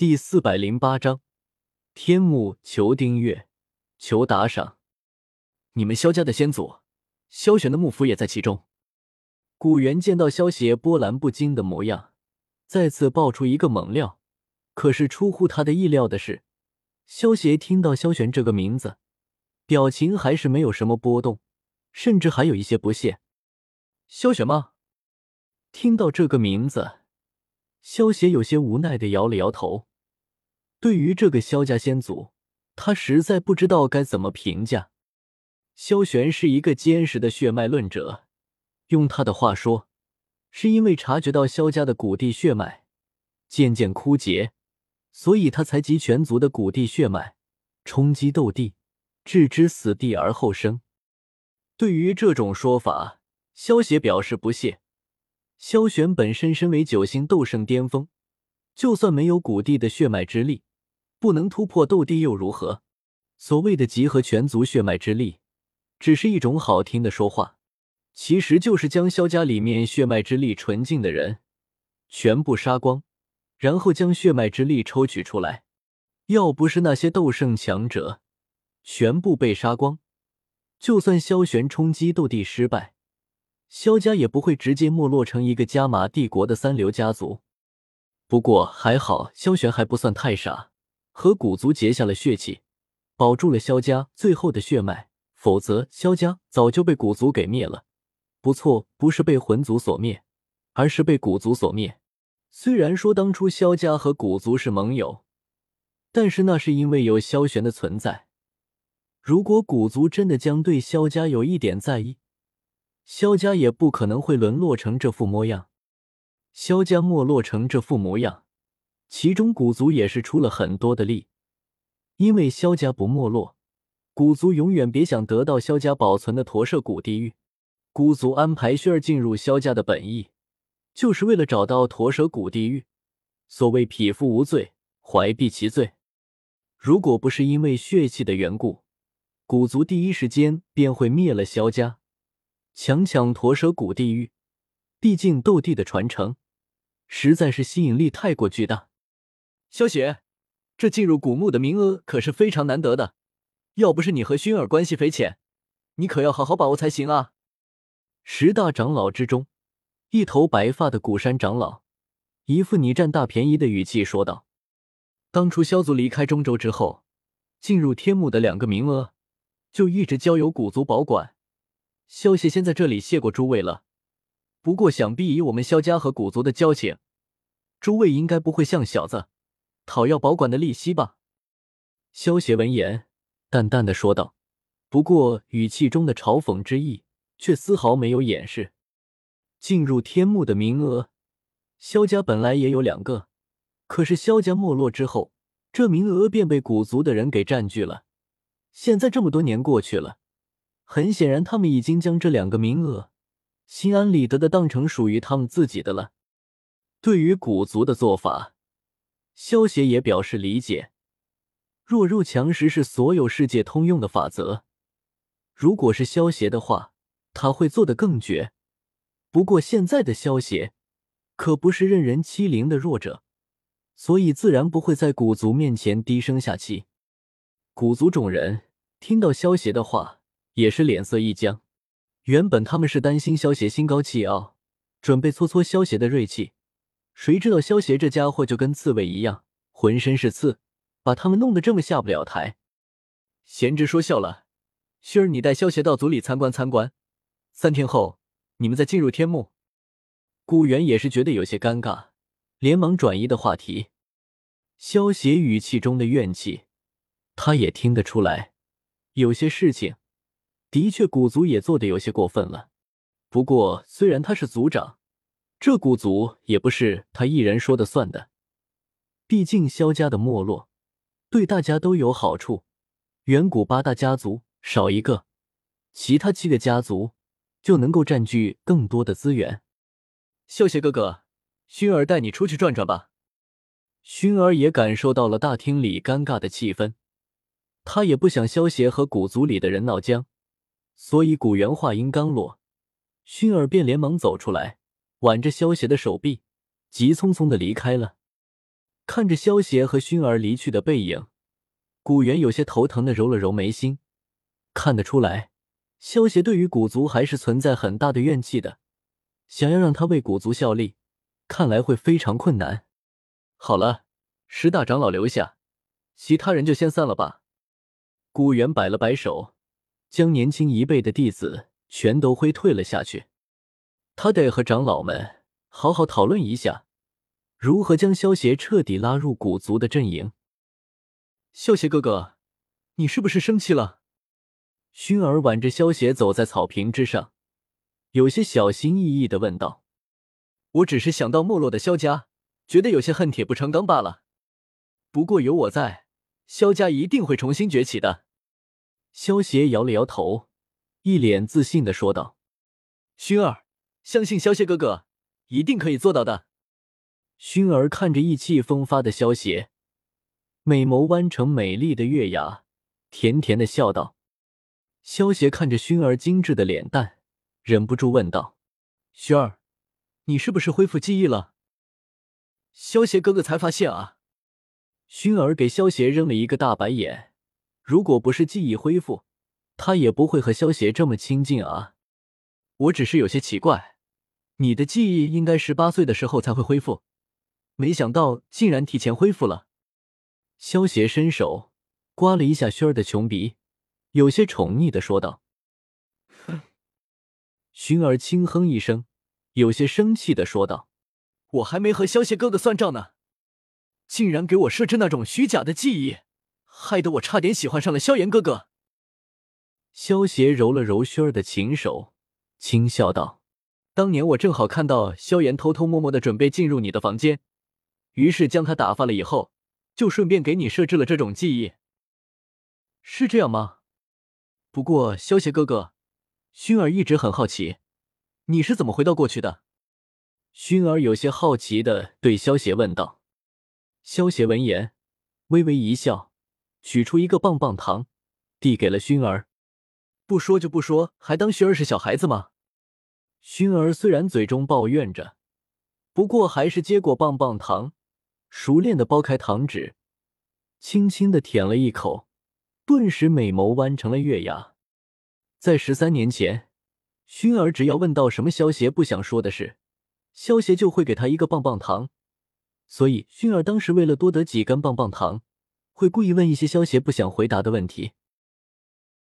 第四百零八章，天幕求订阅，求打赏。你们萧家的先祖，萧玄的幕府也在其中。古元见到萧邪波澜不惊的模样，再次爆出一个猛料。可是出乎他的意料的是，萧邪听到萧玄这个名字，表情还是没有什么波动，甚至还有一些不屑。萧玄吗？听到这个名字，萧邪有些无奈的摇了摇头。对于这个萧家先祖，他实在不知道该怎么评价。萧玄是一个坚实的血脉论者，用他的话说，是因为察觉到萧家的古地血脉渐渐枯竭，所以他才集全族的古地血脉冲击斗帝，置之死地而后生。对于这种说法，萧协表示不屑。萧玄本身身为九星斗圣巅峰，就算没有古地的血脉之力。不能突破斗帝又如何？所谓的集合全族血脉之力，只是一种好听的说话，其实就是将萧家里面血脉之力纯净的人全部杀光，然后将血脉之力抽取出来。要不是那些斗圣强者全部被杀光，就算萧玄冲击斗帝失败，萧家也不会直接没落成一个加玛帝国的三流家族。不过还好，萧玄还不算太傻。和古族结下了血契，保住了萧家最后的血脉，否则萧家早就被古族给灭了。不错，不是被魂族所灭，而是被古族所灭。虽然说当初萧家和古族是盟友，但是那是因为有萧玄的存在。如果古族真的将对萧家有一点在意，萧家也不可能会沦落成这副模样。萧家没落成这副模样。其中古族也是出了很多的力，因为萧家不没落，古族永远别想得到萧家保存的驼舍古地狱。古族安排薰儿进入萧家的本意，就是为了找到驼舍古地狱。所谓匹夫无罪，怀璧其罪。如果不是因为血气的缘故，古族第一时间便会灭了萧家，强抢驼舍古地狱。毕竟斗帝的传承，实在是吸引力太过巨大。萧雪，这进入古墓的名额可是非常难得的，要不是你和薰儿关系匪浅，你可要好好把握才行啊！十大长老之中，一头白发的古山长老，一副你占大便宜的语气说道：“当初萧族离开中州之后，进入天墓的两个名额，就一直交由古族保管。萧邪先在这里谢过诸位了，不过想必以我们萧家和古族的交情，诸位应该不会像小子。”讨要保管的利息吧。萧协闻言，淡淡的说道，不过语气中的嘲讽之意却丝毫没有掩饰。进入天幕的名额，萧家本来也有两个，可是萧家没落之后，这名额便被古族的人给占据了。现在这么多年过去了，很显然他们已经将这两个名额心安理得的当成属于他们自己的了。对于古族的做法。萧协也表示理解，弱肉强食是所有世界通用的法则。如果是萧协的话，他会做得更绝。不过现在的萧协可不是任人欺凌的弱者，所以自然不会在古族面前低声下气。古族众人听到萧协的话，也是脸色一僵。原本他们是担心萧协心高气傲，准备挫挫萧协的锐气。谁知道萧协这家伙就跟刺猬一样，浑身是刺，把他们弄得这么下不了台。贤侄说笑了，薰儿，你带萧协到族里参观参观，三天后你们再进入天幕。顾源也是觉得有些尴尬，连忙转移的话题。萧协语气中的怨气，他也听得出来，有些事情的确古族也做的有些过分了。不过虽然他是族长。这古族也不是他一人说的算的，毕竟萧家的没落对大家都有好处。远古八大家族少一个，其他七个家族就能够占据更多的资源。萧邪哥哥，薰儿带你出去转转吧。薰儿也感受到了大厅里尴尬的气氛，他也不想萧邪和古族里的人闹僵，所以古元话音刚落，薰儿便连忙走出来。挽着萧邪的手臂，急匆匆的离开了。看着萧邪和熏儿离去的背影，古元有些头疼的揉了揉眉心。看得出来，萧邪对于古族还是存在很大的怨气的。想要让他为古族效力，看来会非常困难。好了，十大长老留下，其他人就先散了吧。古元摆了摆手，将年轻一辈的弟子全都挥退了下去。他得和长老们好好讨论一下，如何将萧邪彻底拉入古族的阵营。萧邪哥哥，你是不是生气了？薰儿挽着萧邪走在草坪之上。有些小心翼翼的问道：“我只是想到没落的萧家，觉得有些恨铁不成钢罢了。不过有我在，萧家一定会重新崛起的。”萧邪摇了摇头，一脸自信的说道：“薰儿，相信萧邪哥哥一定可以做到的。”薰儿看着意气风发的萧邪，美眸弯成美丽的月牙，甜甜的笑道：“萧邪看着薰儿精致的脸蛋。”忍不住问道：“薰儿，你是不是恢复记忆了？”萧邪哥哥才发现啊！薰儿给萧邪扔了一个大白眼。如果不是记忆恢复，他也不会和萧邪这么亲近啊。我只是有些奇怪，你的记忆应该十八岁的时候才会恢复，没想到竟然提前恢复了。萧邪伸手刮了一下薰儿的穷鼻，有些宠溺的说道。薰儿轻哼一声，有些生气的说道：“我还没和萧邪哥哥算账呢，竟然给我设置那种虚假的记忆，害得我差点喜欢上了萧炎哥哥。”萧邪揉了揉薰儿的琴手，轻笑道：“当年我正好看到萧炎偷偷摸摸的准备进入你的房间，于是将他打发了以后，就顺便给你设置了这种记忆，是这样吗？不过萧邪哥哥。”薰儿一直很好奇，你是怎么回到过去的？薰儿有些好奇的对萧邪问道。萧邪闻言，微微一笑，取出一个棒棒糖，递给了薰儿。不说就不说，还当薰儿是小孩子吗？薰儿虽然嘴中抱怨着，不过还是接过棒棒糖，熟练的剥开糖纸，轻轻的舔了一口，顿时美眸弯成了月牙。在十三年前，薰儿只要问到什么萧邪不想说的事，萧邪就会给他一个棒棒糖。所以，薰儿当时为了多得几根棒棒糖，会故意问一些萧邪不想回答的问题。